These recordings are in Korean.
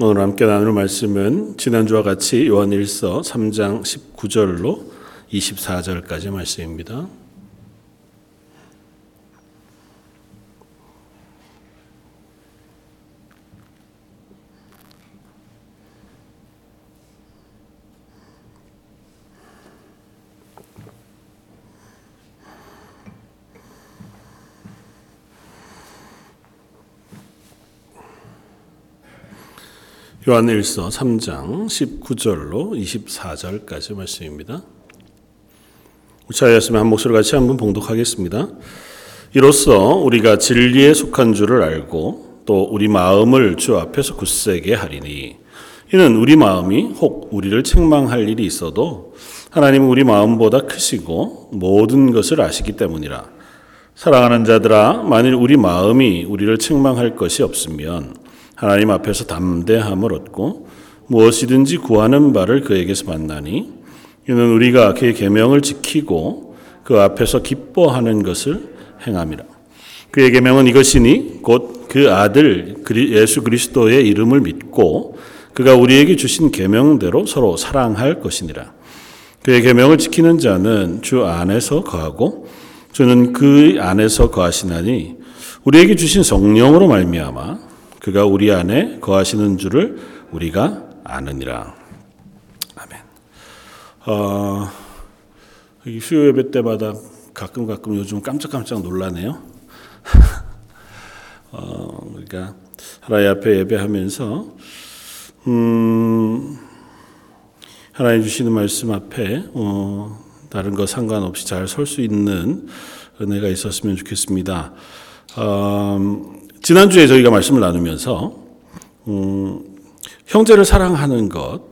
오늘 함께 나눌 말씀은 지난주와 같이 요한일서 3장 19절로 24절까지 말씀입니다. 요한일서 3장 19절로 24절까지 말씀입니다. 우차 하였으면 한 목소리 같이 한번 봉독하겠습니다. 이로써 우리가 진리에 속한 줄을 알고 또 우리 마음을 주 앞에서 굳세게 하리니 이는 우리 마음이 혹 우리를 책망할 일이 있어도 하나님은 우리 마음보다 크시고 모든 것을 아시기 때문이라 사랑하는 자들아 만일 우리 마음이 우리를 책망할 것이 없으면 하나님 앞에서 담대함을 얻고 무엇이든지 구하는 바를 그에게서 만나니 이는 우리가 그의 계명을 지키고 그 앞에서 기뻐하는 것을 행함이라. 그의 계명은 이것이니 곧 그 아들 예수 그리스도의 이름을 믿고 그가 우리에게 주신 계명대로 서로 사랑할 것이니라. 그의 계명을 지키는 자는 주 안에서 거하고 주는 그 안에서 거하시나니 우리에게 주신 성령으로 말미암아 그가 우리 안에 거하시는 줄을 우리가 아느니라. 아멘. 어, 수요 예배 때마다 가끔 가끔 요즘 깜짝깜짝 놀라네요. 어, 그러니까 하나님 앞에 예배하면서 음, 하나님 주시는 말씀 앞에 어, 다른 거 상관없이 잘 설 수 있는 은혜가 있었으면 좋겠습니다. 어, 지난주에 저희가 말씀을 나누면서 음, 형제를 사랑하는 것,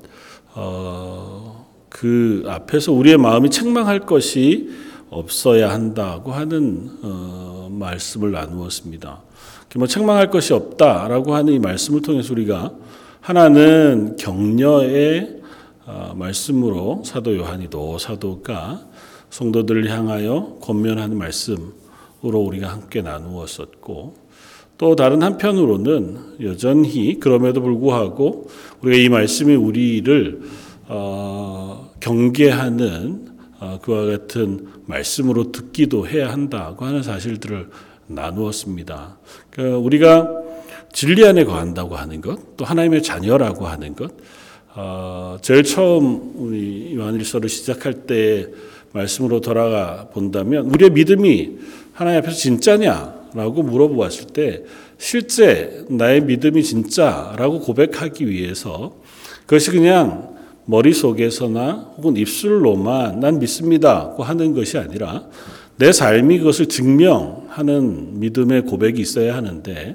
어, 그 앞에서 우리의 마음이 책망할 것이 없어야 한다고 하는 어, 말씀을 나누었습니다. 뭐 책망할 것이 없다라고 하는 이 말씀을 통해서 우리가 하나는 격려의 어, 말씀으로 사도 요한이도 사도가 성도들을 향하여 권면하는 말씀으로 우리가 함께 나누었었고 또 다른 한편으로는 여전히 그럼에도 불구하고 우리가 이 말씀이 우리를 어, 경계하는 어, 그와 같은 말씀으로 듣기도 해야 한다고 하는 사실들을 나누었습니다. 그러니까 우리가 진리 안에 거한다고 하는 것, 또 하나님의 자녀라고 하는 것, 어, 제일 처음 우리 요한일서를 시작할 때 말씀으로 돌아가 본다면 우리의 믿음이 하나님 앞에서 진짜냐? 라고 물어보았을 때 실제 나의 믿음이 진짜라고 고백하기 위해서 그것이 그냥 머릿속에서나 혹은 입술로만 난 믿습니다고 하는 것이 아니라 내 삶이 그것을 증명하는 믿음의 고백이 있어야 하는데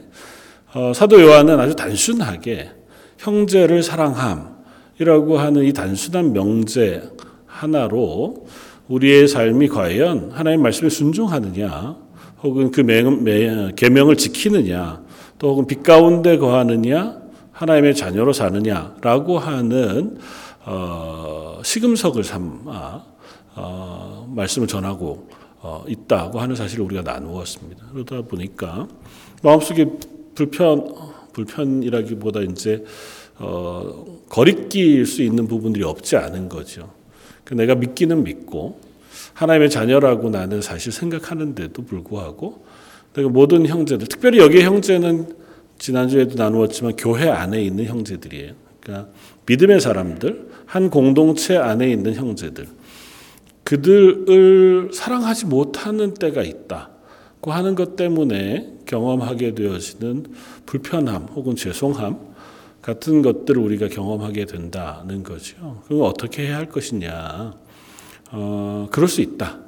어, 사도 요한은 아주 단순하게 형제를 사랑함이라고 하는 이 단순한 명제 하나로 우리의 삶이 과연 하나님 말씀에 순종하느냐 혹은 그 계명을 지키느냐, 또 혹은 빛 가운데 거하느냐, 하나님의 자녀로 사느냐라고 하는 어, 시금석을 삼아 어, 말씀을 전하고 어, 있다고 하는 사실을 우리가 나누었습니다. 그러다 보니까 마음속에 불편 불편이라기보다 이제 어, 거리낄 수 있는 부분들이 없지 않은 거죠. 그 내가 믿기는 믿고 하나님의 자녀라고 나는 사실 생각하는데도 불구하고 모든 형제들, 특별히 여기에 형제는 지난주에도 나누었지만 교회 안에 있는 형제들이에요. 그러니까 믿음의 사람들, 한 공동체 안에 있는 형제들, 그들을 사랑하지 못하는 때가 있다고 하는 것 때문에 경험하게 되어지는 불편함 혹은 죄송함 같은 것들을 우리가 경험하게 된다는 거죠. 그럼 어떻게 해야 할 것이냐. 어, 그럴 수 있다.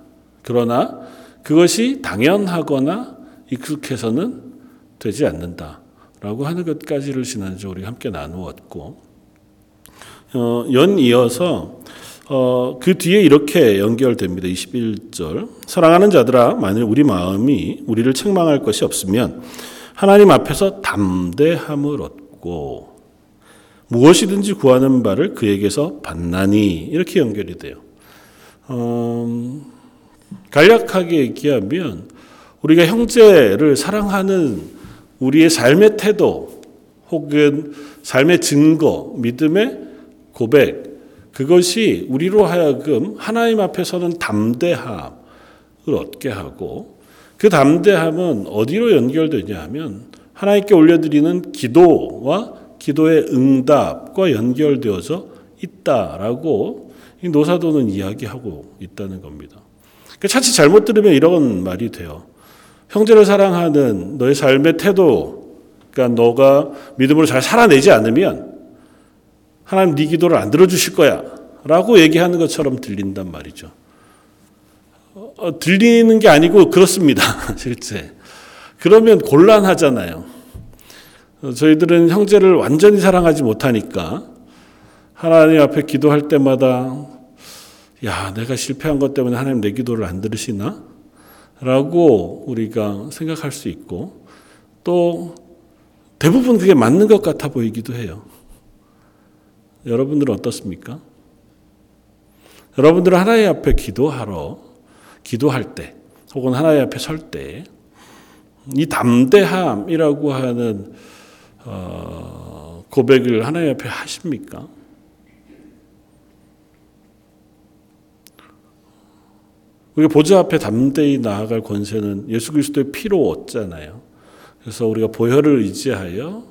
그러나 그것이 당연하거나 익숙해서는 되지 않는다 라고 하는 것까지를 지난주 우리 함께 나누었고 어, 연 이어서 어, 그 뒤에 이렇게 연결됩니다. 21절. 사랑하는 자들아, 만일 우리 마음이 우리를 책망할 것이 없으면 하나님 앞에서 담대함을 얻고 무엇이든지 구하는 바를 그에게서 받나니 이렇게 연결이 돼요. 어, 간략하게 얘기하면 우리가 형제를 사랑하는 우리의 삶의 태도 혹은 삶의 증거, 믿음의 고백, 그것이 우리로 하여금 하나님 앞에서는 담대함을 얻게 하고 그 담대함은 어디로 연결되냐 하면 하나님께 올려드리는 기도와 기도의 응답과 연결되어져 있다라고 이 노사도는 이야기하고 있다는 겁니다. 그러니까 차치 잘못 들으면 이런 말이 돼요. 형제를 사랑하는 너의 삶의 태도, 그러니까 너가 믿음으로 잘 살아내지 않으면 하나님 네 기도를 안 들어주실 거야. 라고 얘기하는 것처럼 들린단 말이죠. 어, 들리는 게 아니고 그렇습니다. 실제. 그러면 곤란하잖아요. 어, 저희들은 형제를 완전히 사랑하지 못하니까 하나님 앞에 기도할 때마다 야, 내가 실패한 것 때문에 하나님 내 기도를 안 들으시나? 라고 우리가 생각할 수 있고 또 대부분 그게 맞는 것 같아 보이기도 해요. 여러분들은 어떻습니까? 여러분들은 하나님 앞에 기도하러 기도할 때 혹은 하나님 앞에 설 때 이 담대함이라고 하는 어, 고백을 하나님 앞에 하십니까? 우리가 보좌 앞에 담대히 나아갈 권세는 예수 그리스도의 피로 얻잖아요. 그래서 우리가 보혈을 의지하여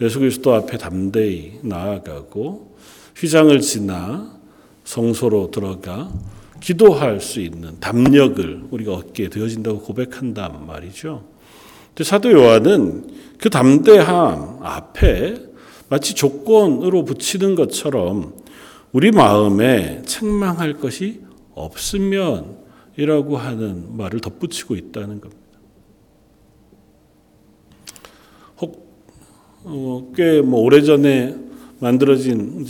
예수 그리스도 앞에 담대히 나아가고 휘장을 지나 성소로 들어가 기도할 수 있는 담력을 우리가 얻게 되어진다고 고백한단 말이죠. 근데 사도 요한은 그 담대함 앞에 마치 조건으로 붙이는 것처럼 우리 마음에 책망할 것이 없으면 이라고 하는 말을 덧붙이고 있다는 겁니다. 혹, 어, 꽤뭐 오래전에 만들어진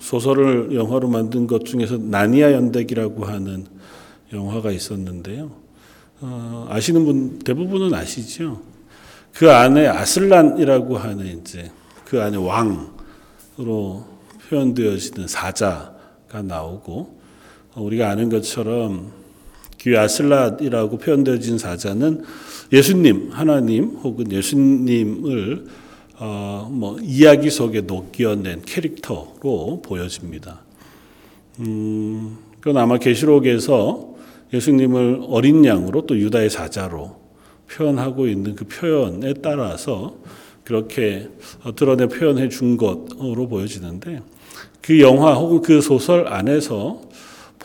소설을 영화로 만든 것 중에서 나니아 연대기라고 하는 영화가 있었는데요. 어, 아시는 분 대부분은 아시죠? 그 안에 아슬란이라고 하는 이제 그 안에 왕으로 표현되어지는 사자가 나오고 우리가 아는 것처럼 그 아슬랏이라고 표현되어진 사자는 예수님, 하나님 혹은 예수님을 어, 뭐 이야기 속에 녹여낸 캐릭터로 보여집니다. 음, 그건 아마 계시록에서 예수님을 어린 양으로 또 유다의 사자로 표현하고 있는 그 표현에 따라서 그렇게 드러내 표현해 준 것으로 보여지는데 그 영화 혹은 그 소설 안에서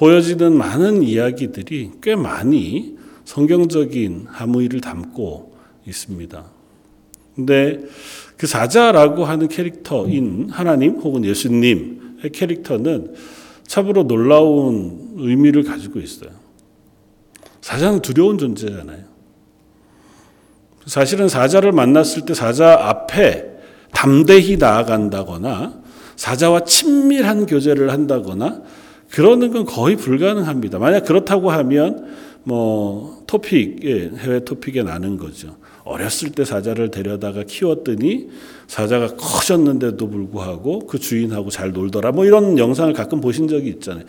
보여지는 많은 이야기들이 꽤 많이 성경적인 함의를 담고 있습니다. 근데 그 사자라고 하는 캐릭터인 하나님 혹은 예수님의 캐릭터는 참으로 놀라운 의미를 가지고 있어요. 사자는 두려운 존재잖아요. 사실은 사자를 만났을 때 사자 앞에 담대히 나아간다거나 사자와 친밀한 교제를 한다거나 그러는 건 거의 불가능합니다. 만약 그렇다고 하면 뭐 토픽 해외 토픽에 나는 거죠. 어렸을 때 사자를 데려다가 키웠더니 사자가 커졌는데도 불구하고 그 주인하고 잘 놀더라. 뭐 이런 영상을 가끔 보신 적이 있잖아요.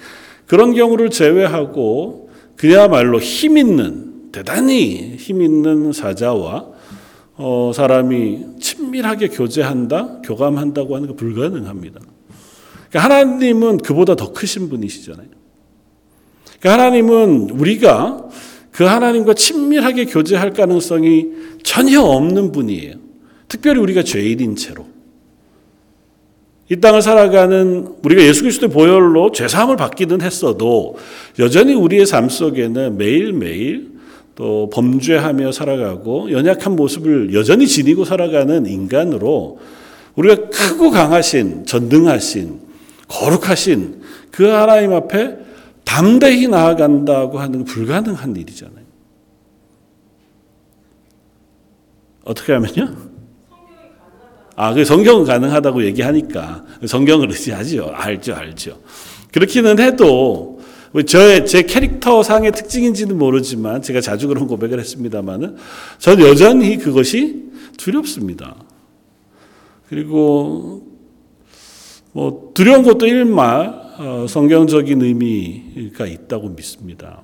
그런 경우를 제외하고 그야말로 힘 있는 대단히 힘 있는 사자와 어, 사람이 친밀하게 교제한다, 교감한다고 하는 거 불가능합니다. 그러니까 하나님은 그보다 더 크신 분이시잖아요. 그러니까 하나님은 우리가 그 하나님과 친밀하게 교제할 가능성이 전혀 없는 분이에요. 특별히 우리가 죄인인 채로. 이 땅을 살아가는 우리가 예수 그리스도의 보혈로 죄 사함을 받기는 했어도 여전히 우리의 삶 속에는 매일매일 또 범죄하며 살아가고 연약한 모습을 여전히 지니고 살아가는 인간으로 우리가 크고 강하신 전능하신 거룩하신 그 하나님 앞에 담대히 나아간다고 하는 불가능한 일이잖아요. 어떻게 하면요? 아, 그 성경은 가능하다고 얘기하니까 성경을 의지하지요. 알죠, 알죠. 그렇기는 해도 저의 제 캐릭터 상의 특징인지는 모르지만 제가 자주 그런 고백을 했습니다만은 저는 여전히 그것이 두렵습니다. 그리고 뭐 두려운 것도 일말 어, 성경적인 의미가 있다고 믿습니다.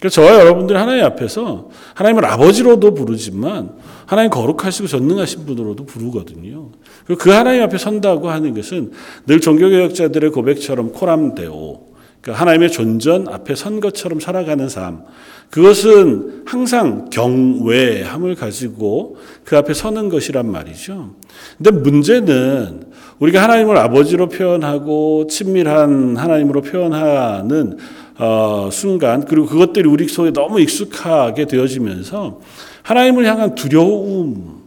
그래서 저와 여러분들이 하나님 앞에서 하나님을 아버지로도 부르지만 하나님 거룩하시고 전능하신 분으로도 부르거든요. 그 하나님 앞에 선다고 하는 것은 늘 종교개혁자들의 고백처럼 코람데오, 그러니까 하나님의 존전 앞에 선 것처럼 살아가는 삶. 그것은 항상 경외함을 가지고 그 앞에 서는 것이란 말이죠. 근데 문제는 우리가 하나님을 아버지로 표현하고 친밀한 하나님으로 표현하는 어, 순간 그리고 그것들이 우리 속에 너무 익숙하게 되어지면서 하나님을 향한 두려움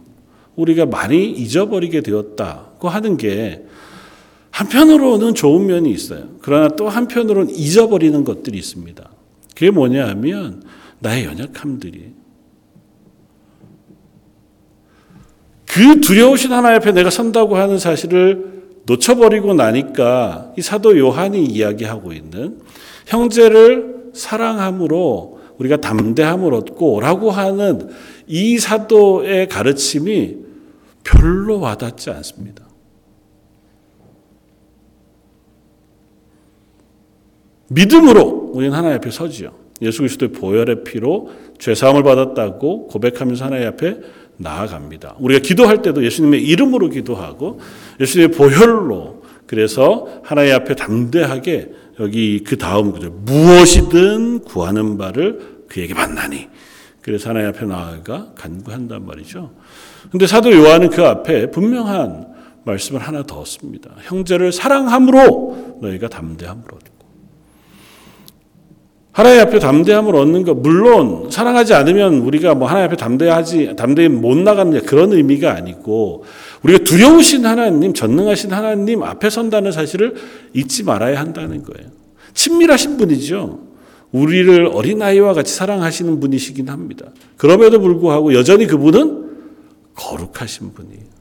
우리가 많이 잊어버리게 되었다고 하는 게 한편으로는 좋은 면이 있어요. 그러나 또 한편으로는 잊어버리는 것들이 있습니다. 그게 뭐냐 하면 나의 연약함들이 그 두려우신 하나님 앞에 내가 선다고 하는 사실을 놓쳐버리고 나니까 이 사도 요한이 이야기하고 있는 형제를 사랑함으로 우리가 담대함을 얻고 라고 하는 이 사도의 가르침이 별로 와닿지 않습니다. 믿음으로 우리는 하나님 앞에 서지요. 예수 그리스도의 보혈의 피로 죄 사함을 받았다고 고백하면서 하나님 앞에 나아갑니다. 우리가 기도할 때도 예수님의 이름으로 기도하고 예수님의 보혈로 그래서 하나님 앞에 담대하게 여기 그 다음 구절 무엇이든 구하는 바를 그에게 만나니 그래서 하나님 앞에 나아가 간구한단 말이죠. 근데 사도 요한은 그 앞에 분명한 말씀을 하나 더 씁니다. 형제를 사랑함으로 너희가 담대함을 얻고 하나님 앞에 담대함을 얻는 것 물론 사랑하지 않으면 우리가 뭐 하나님 앞에 담대하지 담대히 못 나가는 그런 의미가 아니고 우리가 두려우신 하나님 전능하신 하나님 앞에 선다는 사실을 잊지 말아야 한다는 거예요. 친밀하신 분이죠. 우리를 어린아이와 같이 사랑하시는 분이시긴 합니다. 그럼에도 불구하고 여전히 그분은 거룩하신 분이에요.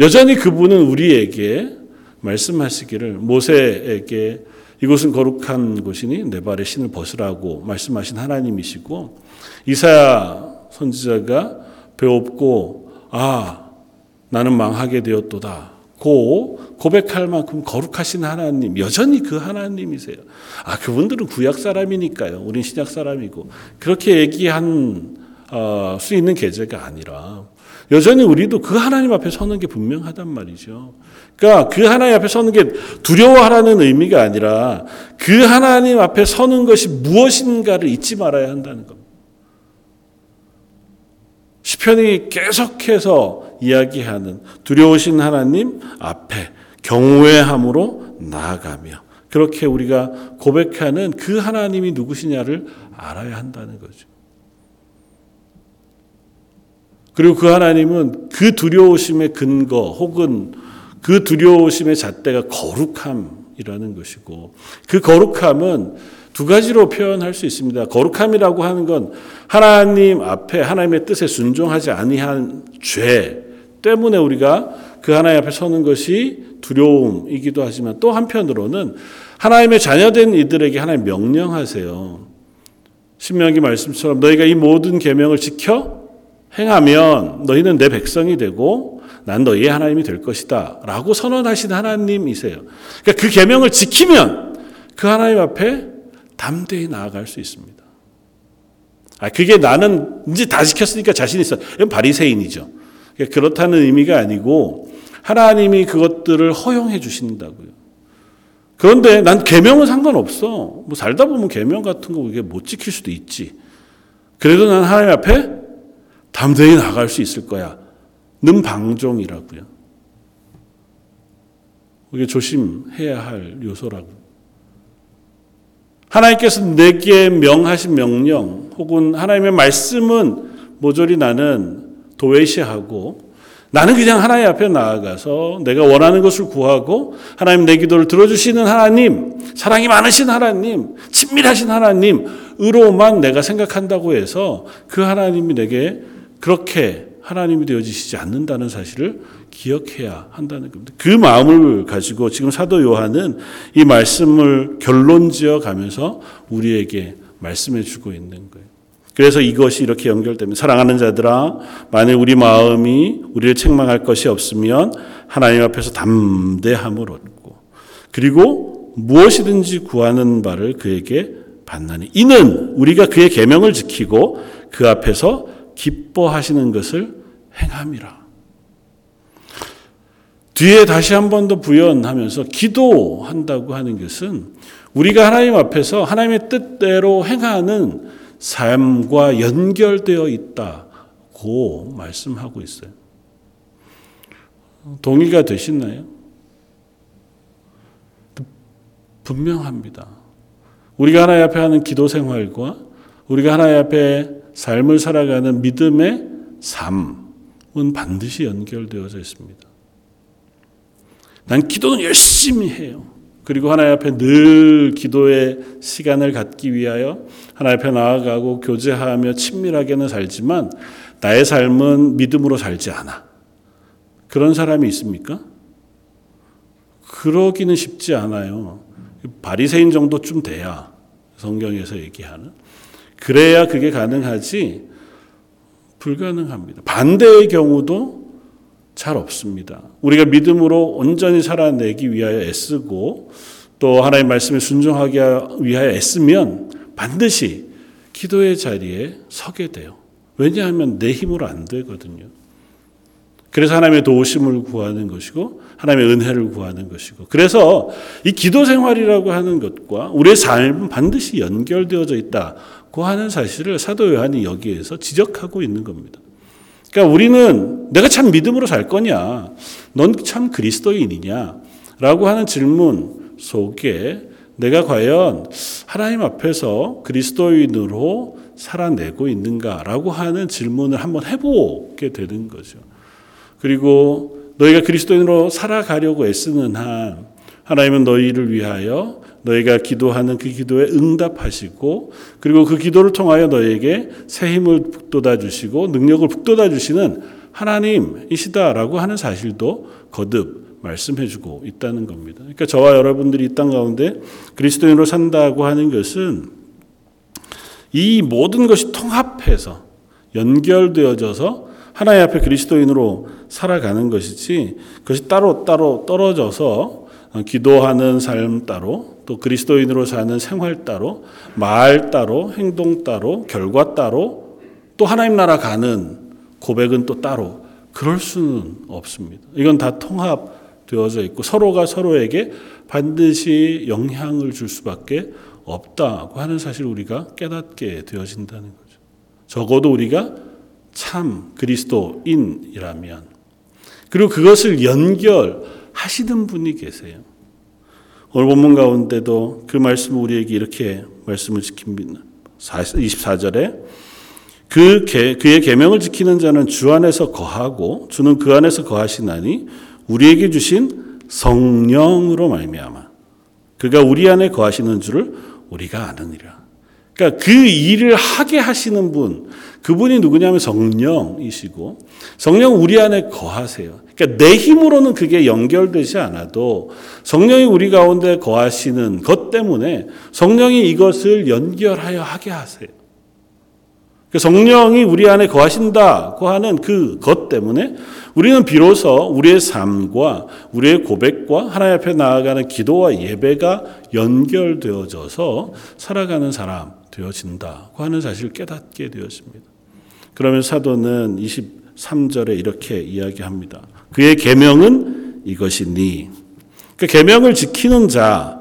여전히 그분은 우리에게 말씀하시기를 모세에게 이곳은 거룩한 곳이니 내 발에 신을 벗으라고 말씀하신 하나님이시고 이사야 선지자가 배웠고 아 나는 망하게 되었도다 고 고백할 만큼 거룩하신 하나님 여전히 그 하나님이세요. 아 그분들은 구약 사람이니까요. 우린 신약 사람이고 그렇게 얘기한 어, 수 있는 계제가 아니라 여전히 우리도 그 하나님 앞에 서는 게 분명하단 말이죠. 그러니까 그 하나님 앞에 서는 게 두려워하라는 의미가 아니라 그 하나님 앞에 서는 것이 무엇인가를 잊지 말아야 한다는 겁니다. 시편이 계속해서 이야기하는 두려우신 하나님 앞에 경외함으로 나아가며 그렇게 우리가 고백하는 그 하나님이 누구시냐를 알아야 한다는 거죠. 그리고 그 하나님은 그 두려우심의 근거 혹은 그 두려우심의 잣대가 거룩함이라는 것이고 그 거룩함은 두 가지로 표현할 수 있습니다. 거룩함이라고 하는 건 하나님 앞에 하나님의 뜻에 순종하지 아니한 죄 때문에 우리가 그 하나님 앞에 서는 것이 두려움이기도 하지만 또 한편으로는 하나님의 자녀된 이들에게 하나님 명령하세요. 신명기 말씀처럼 너희가 이 모든 계명을 지켜 행하면 너희는 내 백성이 되고 난 너희의 하나님이 될 것이다. 라고 선언하신 하나님이세요. 그러니까 그 계명을 지키면 그 하나님 앞에 담대히 나아갈 수 있습니다. 아, 그게 나는 이제 다 지켰으니까 자신 있어. 이건 바리새인이죠. 그러니까 그렇다는 의미가 아니고 하나님이 그것들을 허용해 주신다고요. 그런데 난 계명은 상관없어. 뭐 살다 보면 계명 같은 거 이게 못 지킬 수도 있지. 그래도 난 하나님 앞에 담대히 나갈 수 있을 거야. 는 방종이라고요. 이게 조심해야 할 요소라고. 하나님께서 내게 명하신 명령 혹은 하나님의 말씀은 모조리 나는 도외시하고 나는 그냥 하나님 앞에 나아가서 내가 원하는 것을 구하고 하나님 내 기도를 들어주시는 하나님, 사랑이 많으신 하나님, 친밀하신 하나님으로만 내가 생각한다고 해서 그 하나님이 내게 그렇게 하나님이 되어지시지 않는다는 사실을 기억해야 한다는 겁니다. 그 마음을 가지고 지금 사도 요한은 이 말씀을 결론 지어 가면서 우리에게 말씀해 주고 있는 거예요. 그래서 이것이 이렇게 연결되면 사랑하는 자들아 만일 우리 마음이 우리를 책망할 것이 없으면 하나님 앞에서 담대함을 얻고 그리고 무엇이든지 구하는 바를 그에게 받나니 이는 우리가 그의 계명을 지키고 그 앞에서 기뻐하시는 것을 행함이라. 뒤에 다시 한 번 더 부연하면서 기도한다고 하는 것은 우리가 하나님 앞에서 하나님의 뜻대로 행하는 삶과 연결되어 있다고 말씀하고 있어요. 동의가 되시나요? 분명합니다. 우리가 하나님 앞에 하는 기도 생활과 우리가 하나님 앞에 삶을 살아가는 믿음의 삶은 반드시 연결되어져 있습니다. 난 기도는 열심히 해요. 그리고 하나님 앞에 늘 기도의 시간을 갖기 위하여 하나님 앞에 나아가고 교제하며 친밀하게는 살지만 나의 삶은 믿음으로 살지 않아. 그런 사람이 있습니까? 그러기는 쉽지 않아요. 바리새인 정도쯤 돼야 성경에서 얘기하는 그래야 그게 가능하지 불가능합니다. 반대의 경우도 잘 없습니다. 우리가 믿음으로 온전히 살아내기 위하여 애쓰고 또 하나님 말씀에 순종하기 위하여 애쓰면 반드시 기도의 자리에 서게 돼요. 왜냐하면 내 힘으로 안 되거든요. 그래서 하나님의 도우심을 구하는 것이고 하나님의 은혜를 구하는 것이고 그래서 이 기도 생활이라고 하는 것과 우리의 삶은 반드시 연결되어져 있다 고 하는 사실을 사도 요한이 여기에서 지적하고 있는 겁니다. 그러니까 우리는 내가 참 믿음으로 살 거냐? 넌 참 그리스도인이냐? 라고 하는 질문 속에 내가 과연 하나님 앞에서 그리스도인으로 살아내고 있는가라고 하는 질문을 한번 해보게 되는 거죠. 그리고 너희가 그리스도인으로 살아가려고 애쓰는 한 하나님은 너희를 위하여 너희가 기도하는 그 기도에 응답하시고 그리고 그 기도를 통하여 너에게 새 힘을 북돋아 주시고 능력을 북돋아 주시는 하나님이시다라고 하는 사실도 거듭 말씀해 주고 있다는 겁니다. 그러니까 저와 여러분들이 이 땅 가운데 그리스도인으로 산다고 하는 것은 이 모든 것이 통합해서 연결되어져서 하나님 앞에 그리스도인으로 살아가는 것이지 그것이 따로 따로 떨어져서 기도하는 삶 따로 또 그리스도인으로 사는 생활 따로 말 따로 행동 따로 결과 따로 또 하나님 나라 가는 고백은 또 따로 그럴 수는 없습니다. 이건 다 통합되어져 있고 서로가 서로에게 반드시 영향을 줄 수밖에 없다고 하는 사실 우리가 깨닫게 되어진다는 거죠. 적어도 우리가 참 그리스도인이라면 그리고 그것을 연결 하시는 분이 계세요. 오늘 본문 가운데도 그 말씀을 우리에게 이렇게 말씀을 지킵니다. 24절에 그 그의 계명을 지키는 자는 주 안에서 거하고 주는 그 안에서 거하시나니 우리에게 주신 성령으로 말미암아 그가 우리 안에 거하시는 줄을 우리가 아느니라. 그러니까 그 일을 하게 하시는 분, 그분이 누구냐면 성령이시고 성령 우리 안에 거하세요. 그러니까 내 힘으로는 그게 연결되지 않아도 성령이 우리 가운데 거하시는 것 때문에 성령이 이것을 연결하여 하게 하세요. 그러니까 성령이 우리 안에 거하신다고 하는 그 것 때문에 우리는 비로소 우리의 삶과 우리의 고백과 하나님 앞에 나아가는 기도와 예배가 연결되어져서 살아가는 사람 되어진다고 하는 사실을 깨닫게 되었습니다. 그러면 사도는 23절에 이렇게 이야기합니다. 그의 계명은 이것이니 그 계명을 지키는 자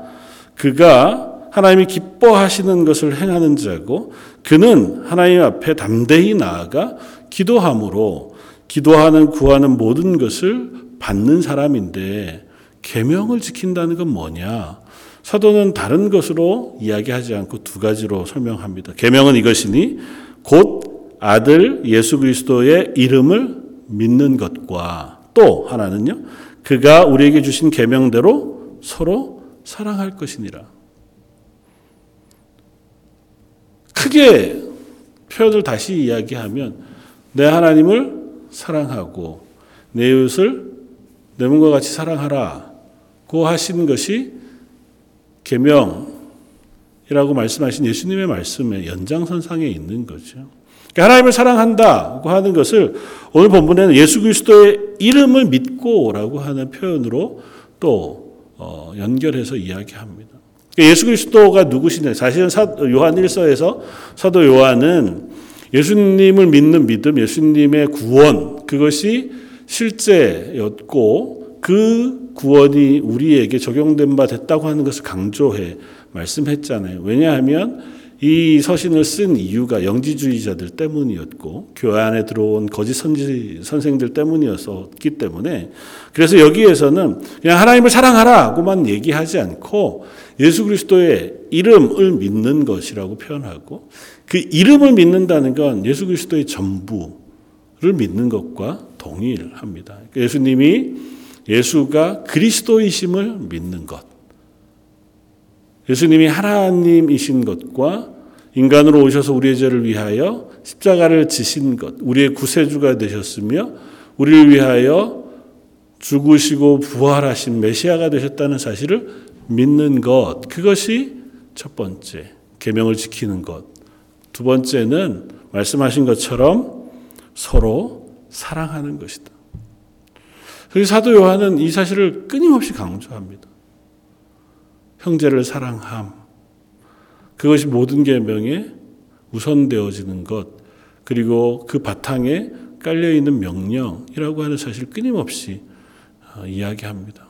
그가 하나님이 기뻐하시는 것을 행하는 자고 그는 하나님 앞에 담대히 나아가 기도함으로 기도하는 구하는 모든 것을 받는 사람인데 계명을 지킨다는 건 뭐냐? 사도는 다른 것으로 이야기하지 않고 두 가지로 설명합니다. 계명은 이것이니 곧 아들 예수 그리스도의 이름을 믿는 것과 또 하나는요. 그가 우리에게 주신 계명대로 서로 사랑할 것이니라. 크게 표현을 다시 이야기하면 내 하나님을 사랑하고 내 이웃을 내 몸과 같이 사랑하라고 하신 것이 계명이라고 말씀하신 예수님의 말씀의 연장선상에 있는 거죠. 그러니까 하나님을 사랑한다고 하는 것을 오늘 본문에는 예수 그리스도의 이름을 믿고라고 하는 표현으로 또 어, 연결해서 이야기합니다. 그러니까 예수 그리스도가 누구시냐? 사실은 사, 요한 1서에서 사도 요한은 예수님을 믿는 믿음, 예수님의 구원, 그것이 실제였고 그 구원이 우리에게 적용된 바 됐다고 하는 것을 강조해 말씀했잖아요. 왜냐하면 이 서신을 쓴 이유가 영지주의자들 때문이었고 교회 안에 들어온 거짓 선지 선생들 때문이었기 때문에 그래서 여기에서는 그냥 하나님을 사랑하라고만 얘기하지 않고 예수 그리스도의 이름을 믿는 것이라고 표현하고 그 이름을 믿는다는 건 예수 그리스도의 전부를 믿는 것과 동일합니다. 그러니까 예수님이 예수가 그리스도이심을 믿는 것. 예수님이 하나님이신 것과 인간으로 오셔서 우리의 죄를 위하여 십자가를 지신 것, 우리의 구세주가 되셨으며 우리를 위하여 죽으시고 부활하신 메시아가 되셨다는 사실을 믿는 것. 그것이 첫 번째, 계명을 지키는 것. 두 번째는 말씀하신 것처럼 서로 사랑하는 것이다. 그래서 사도 요한은 이 사실을 끊임없이 강조합니다. 형제를 사랑함. 그것이 모든 계명에 우선되어지는 것. 그리고 그 바탕에 깔려 있는 명령이라고 하는 사실을 끊임없이 어, 이야기합니다.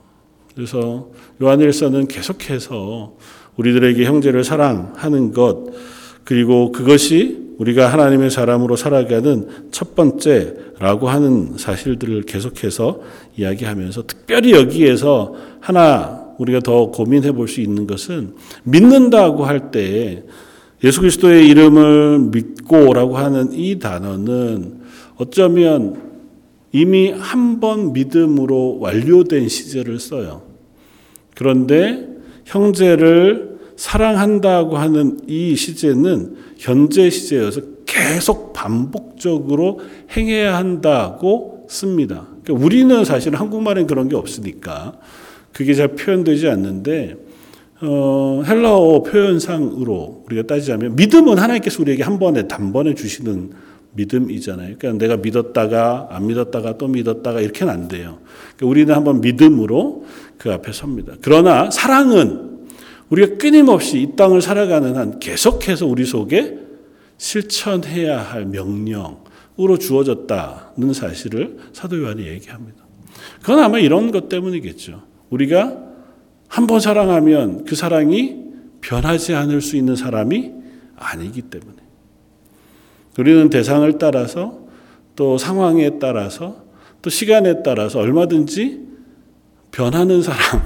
그래서 요한일서는 계속해서 우리들에게 형제를 사랑하는 것 그리고 그것이 우리가 하나님의 사람으로 살아가는 첫 번째라고 하는 사실들을 계속해서 이야기하면서 특별히 여기에서 하나 우리가 더 고민해 볼 수 있는 것은 믿는다고 할때 예수 그리스도의 이름을 믿고라고 하는 이 단어는 어쩌면 이미 한 번 믿음으로 완료된 시제를 써요. 그런데 형제를 사랑한다고 하는 이 시제는 현재 시제여서 계속 반복적으로 행해야 한다고 씁니다. 그러니까 우리는 사실 한국말엔 그런 게 없으니까 그게 잘 표현되지 않는데 어, 헬라어 표현상으로 우리가 따지자면 믿음은 하나님께서 우리에게 한 번에 단번에 주시는 믿음이잖아요. 그러니까 내가 믿었다가 안 믿었다가 또 믿었다가 이렇게는 안 돼요. 그러니까 우리는 한번 믿음으로 그 앞에 섭니다. 그러나 사랑은 우리가 끊임없이 이 땅을 살아가는 한 계속해서 우리 속에 실천해야 할 명령으로 주어졌다는 사실을 사도 요한이 얘기합니다. 그건 아마 이런 것 때문이겠죠. 우리가 한 번 사랑하면 그 사랑이 변하지 않을 수 있는 사람이 아니기 때문에. 우리는 대상을 따라서 또 상황에 따라서 또 시간에 따라서 얼마든지 변하는 사람,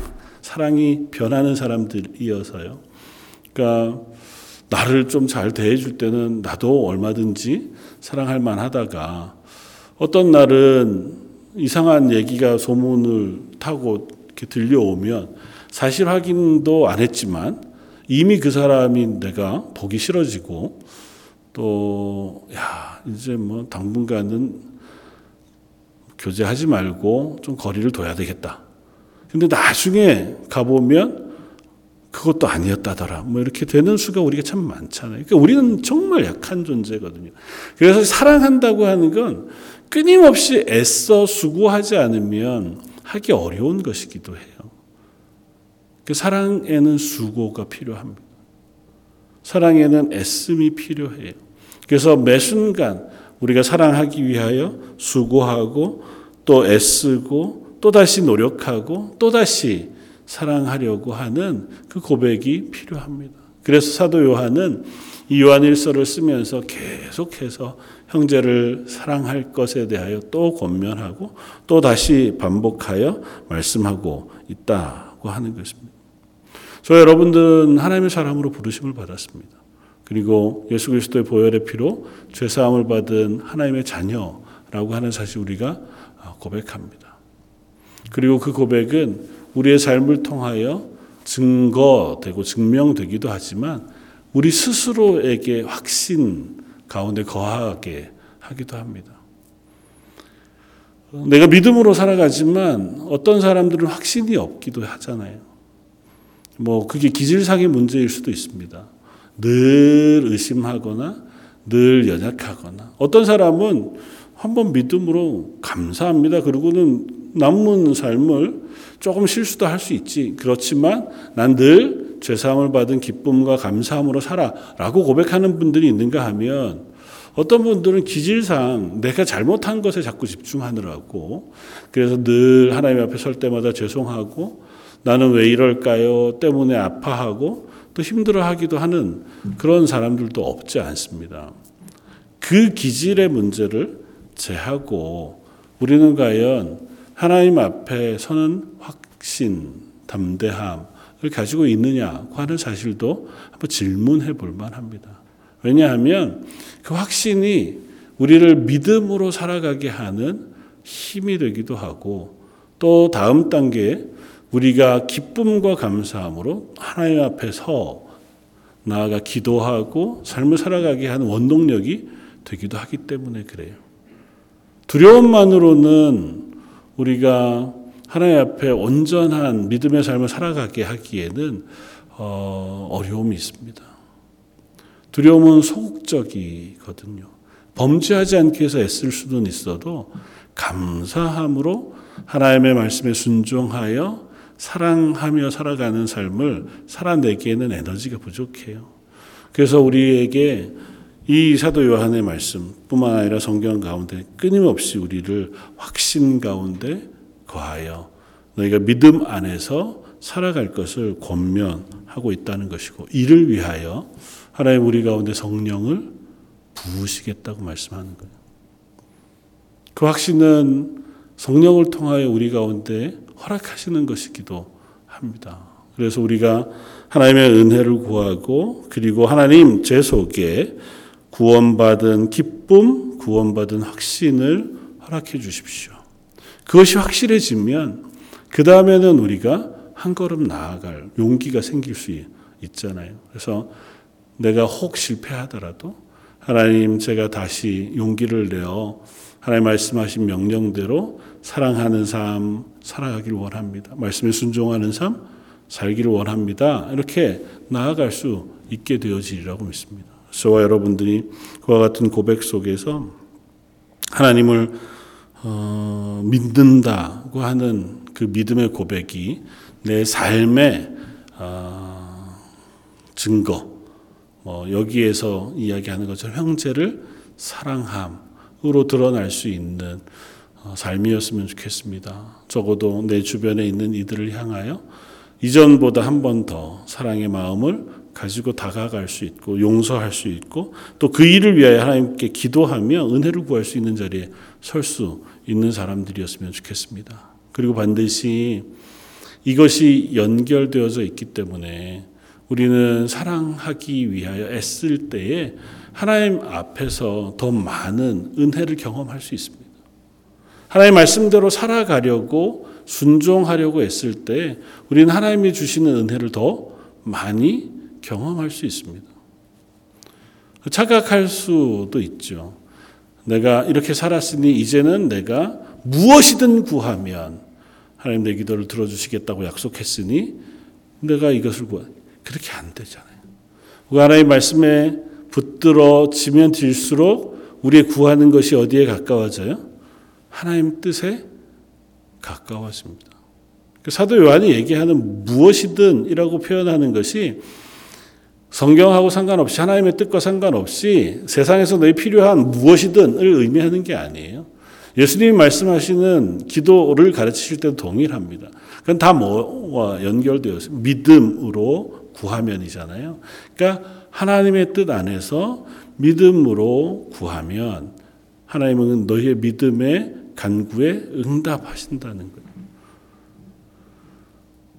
사랑이 변하는 사람들이어서요. 그러니까 나를 좀 잘 대해줄 때는 나도 얼마든지 사랑할 만하다가 어떤 날은 이상한 얘기가 소문을 타고 이렇게 들려오면 사실 확인도 안 했지만 이미 그 사람이 내가 보기 싫어지고 또, 야, 이제 뭐 당분간은 교제하지 말고 좀 거리를 둬야 되겠다. 근데 나중에 가보면 그것도 아니었다더라. 뭐 이렇게 되는 수가 우리가 참 많잖아요. 그러니까 우리는 정말 약한 존재거든요. 그래서 사랑한다고 하는 건 끊임없이 애써 수고하지 않으면 하기 어려운 것이기도 해요. 그 사랑에는 수고가 필요합니다. 사랑에는 애씀이 필요해요. 그래서 매 순간 우리가 사랑하기 위하여 수고하고 또 애쓰고 또 다시 노력하고 또 다시 사랑하려고 하는 그 고백이 필요합니다. 그래서 사도 요한은 이 요한일서를 쓰면서 계속해서 형제를 사랑할 것에 대하여 또 권면하고 또 다시 반복하여 말씀하고 있다고 하는 것입니다. 저 여러분들은 하나님의 사람으로 부르심을 받았습니다. 그리고 예수 그리스도의 보혈의 피로 죄 사함을 받은 하나님의 자녀라고 하는 사실 우리가 고백합니다. 그리고 그 고백은 우리의 삶을 통하여 증거되고 증명되기도 하지만 우리 스스로에게 확신 가운데 거하게 하기도 합니다. 내가 믿음으로 살아가지만 어떤 사람들은 확신이 없기도 하잖아요. 뭐 그게 기질상의 문제일 수도 있습니다. 늘 의심하거나 늘 연약하거나 어떤 사람은 한번 믿음으로 감사합니다. 그러고는 남은 삶을 조금 실수도 할 수 있지. 그렇지만 난 늘 죄사함을 받은 기쁨과 감사함으로 살아라고 고백하는 분들이 있는가 하면 어떤 분들은 기질상 내가 잘못한 것에 자꾸 집중하느라고 그래서 늘 하나님 앞에 설 때마다 죄송하고 나는 왜 이럴까요? 때문에 아파하고 또 힘들어하기도 하는 그런 사람들도 없지 않습니다. 그 기질의 문제를 제하고 우리는 과연 하나님 앞에 서는 확신, 담대함을 가지고 있느냐고 하는 사실도 한번 질문해 볼 만합니다. 왜냐하면 그 확신이 우리를 믿음으로 살아가게 하는 힘이 되기도 하고 또 다음 단계에 우리가 기쁨과 감사함으로 하나님 앞에 서 나아가 기도하고 삶을 살아가게 하는 원동력이 되기도 하기 때문에 그래요. 두려움만으로는 우리가 하나님 앞에 온전한 믿음의 삶을 살아가게 하기에는 어, 어려움이 있습니다. 두려움은 소극적이거든요. 범죄하지 않기 위해서 애쓸 수는 있어도 감사함으로 하나님의 말씀에 순종하여 사랑하며 살아가는 삶을 살아내기에는 에너지가 부족해요. 그래서 우리에게 이 사도 요한의 말씀뿐만 아니라 성경 가운데 끊임없이 우리를 확신 가운데 거하여 너희가 믿음 안에서 살아갈 것을 권면하고 있다는 것이고 이를 위하여 하나님 우리 가운데 성령을 부으시겠다고 말씀하는 거예요. 그 확신은 성령을 통하여 우리 가운데 허락하시는 것이기도 합니다. 그래서 우리가 하나님의 은혜를 구하고 그리고 하나님 제 속에 구원받은 기쁨, 구원받은 확신을 허락해 주십시오. 그것이 확실해지면 그 다음에는 우리가 한 걸음 나아갈 용기가 생길 수 있잖아요. 그래서 내가 혹 실패하더라도 하나님 제가 다시 용기를 내어 하나님 말씀하신 명령대로 사랑하는 삶 살아가길 원합니다. 말씀에 순종하는 삶 살기를 원합니다. 이렇게 나아갈 수 있게 되어지리라고 믿습니다. 저와 여러분들이 그와 같은 고백 속에서 하나님을 어, 믿는다고 하는 그 믿음의 고백이 내 삶의 어, 증거, 뭐 여기에서 이야기하는 것처럼 형제를 사랑함으로 드러날 수 있는 어, 삶이었으면 좋겠습니다. 적어도 내 주변에 있는 이들을 향하여 이전보다 한 번 더 사랑의 마음을 가지고 다가갈 수 있고 용서할 수 있고 또 그 일을 위하여 하나님께 기도하며 은혜를 구할 수 있는 자리에 설 수 있는 사람들이었으면 좋겠습니다. 그리고 반드시 이것이 연결되어져 있기 때문에 우리는 사랑하기 위하여 애쓸 때에 하나님 앞에서 더 많은 은혜를 경험할 수 있습니다. 하나님 말씀대로 살아가려고 순종하려고 애쓸 때 우리는 하나님이 주시는 은혜를 더 많이 경험할 수 있습니다. 착각할 수도 있죠. 내가 이렇게 살았으니 이제는 내가 무엇이든 구하면 하나님 내 기도를 들어주시겠다고 약속했으니 내가 이것을 구하 그렇게 안 되잖아요. 하나님 말씀에 붙들어지면 질수록 우리의 구하는 것이 어디에 가까워져요? 하나님 뜻에 가까워집니다. 그 사도 요한이 얘기하는 무엇이든이라고 표현하는 것이 성경하고 상관없이 하나님의 뜻과 상관없이 세상에서 너희 필요한 무엇이든을 의미하는 게 아니에요. 예수님이 말씀하시는 기도를 가르치실 때도 동일합니다. 그건 다 뭐와 연결되어 있어요. 믿음으로 구하면이잖아요. 그러니까 하나님의 뜻 안에서 믿음으로 구하면 하나님은 너희의 믿음의 간구에 응답하신다는 거예요.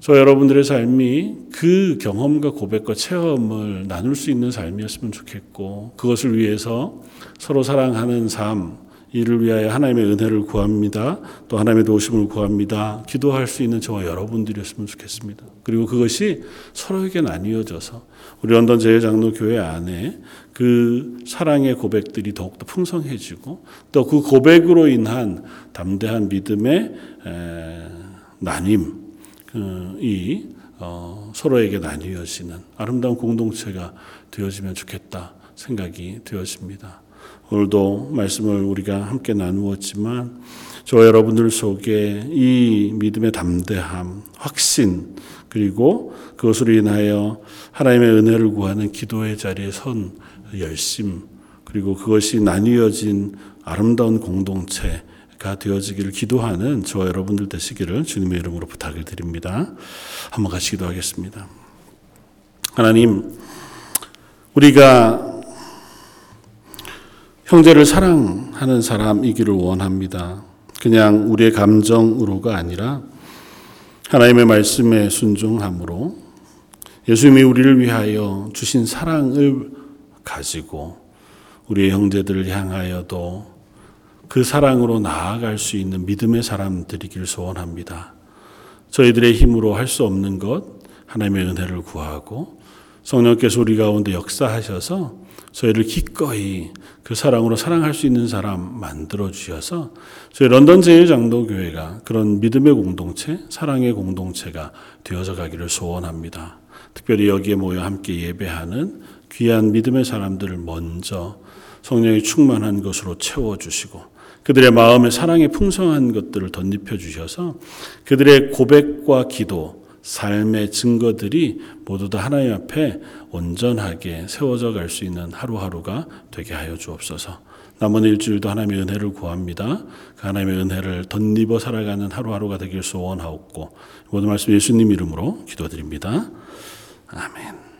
저 여러분들의 삶이 그 경험과 고백과 체험을 나눌 수 있는 삶이었으면 좋겠고 그것을 위해서 서로 사랑하는 삶 이를 위하여 하나님의 은혜를 구합니다. 또 하나님의 도우심을 구합니다. 기도할 수 있는 저와 여러분들이었으면 좋겠습니다. 그리고 그것이 서로에게 나뉘어져서 우리 런던 제일장로 교회 안에 그 사랑의 고백들이 더욱더 풍성해지고 또 그 고백으로 인한 담대한 믿음의 나님 이 어, 서로에게 나뉘어지는 아름다운 공동체가 되어지면 좋겠다 생각이 되어집니다. 오늘도 말씀을 우리가 함께 나누었지만 저와 여러분들 속에 이 믿음의 담대함, 확신, 그리고 그것으로 인하여 하나님의 은혜를 구하는 기도의 자리에 선 열심, 그리고 그것이 나뉘어진 아름다운 공동체 가 되어지기를 기도하는 저와 여러분들 되시기를 주님의 이름으로 부탁을 드립니다. 한번 같이 기도하겠습니다. 하나님, 우리가 형제를 사랑하는 사람이기를 원합니다. 그냥 우리의 감정으로가 아니라 하나님의 말씀에 순종함으로 예수님이 우리를 위하여 주신 사랑을 가지고 우리의 형제들을 향하여도 그 사랑으로 나아갈 수 있는 믿음의 사람들이길 소원합니다. 저희들의 힘으로 할 수 없는 것 하나님의 은혜를 구하고 성령께서 우리 가운데 역사하셔서 저희를 기꺼이 그 사랑으로 사랑할 수 있는 사람 만들어 주셔서 저희 런던 제일장로교회가 그런 믿음의 공동체, 사랑의 공동체가 되어져 가기를 소원합니다. 특별히 여기에 모여 함께 예배하는 귀한 믿음의 사람들을 먼저 성령이 충만한 것으로 채워 주시고 그들의 마음에 사랑의 풍성한 것들을 덧입혀 주셔서 그들의 고백과 기도, 삶의 증거들이 모두 다 하나님 앞에 온전하게 세워져 갈 수 있는 하루하루가 되게 하여 주옵소서. 남은 일주일도 하나님의 은혜를 구합니다. 그 하나님의 은혜를 덧입어 살아가는 하루하루가 되길 소원하옵고 모든 말씀 예수님 이름으로 기도드립니다. 아멘.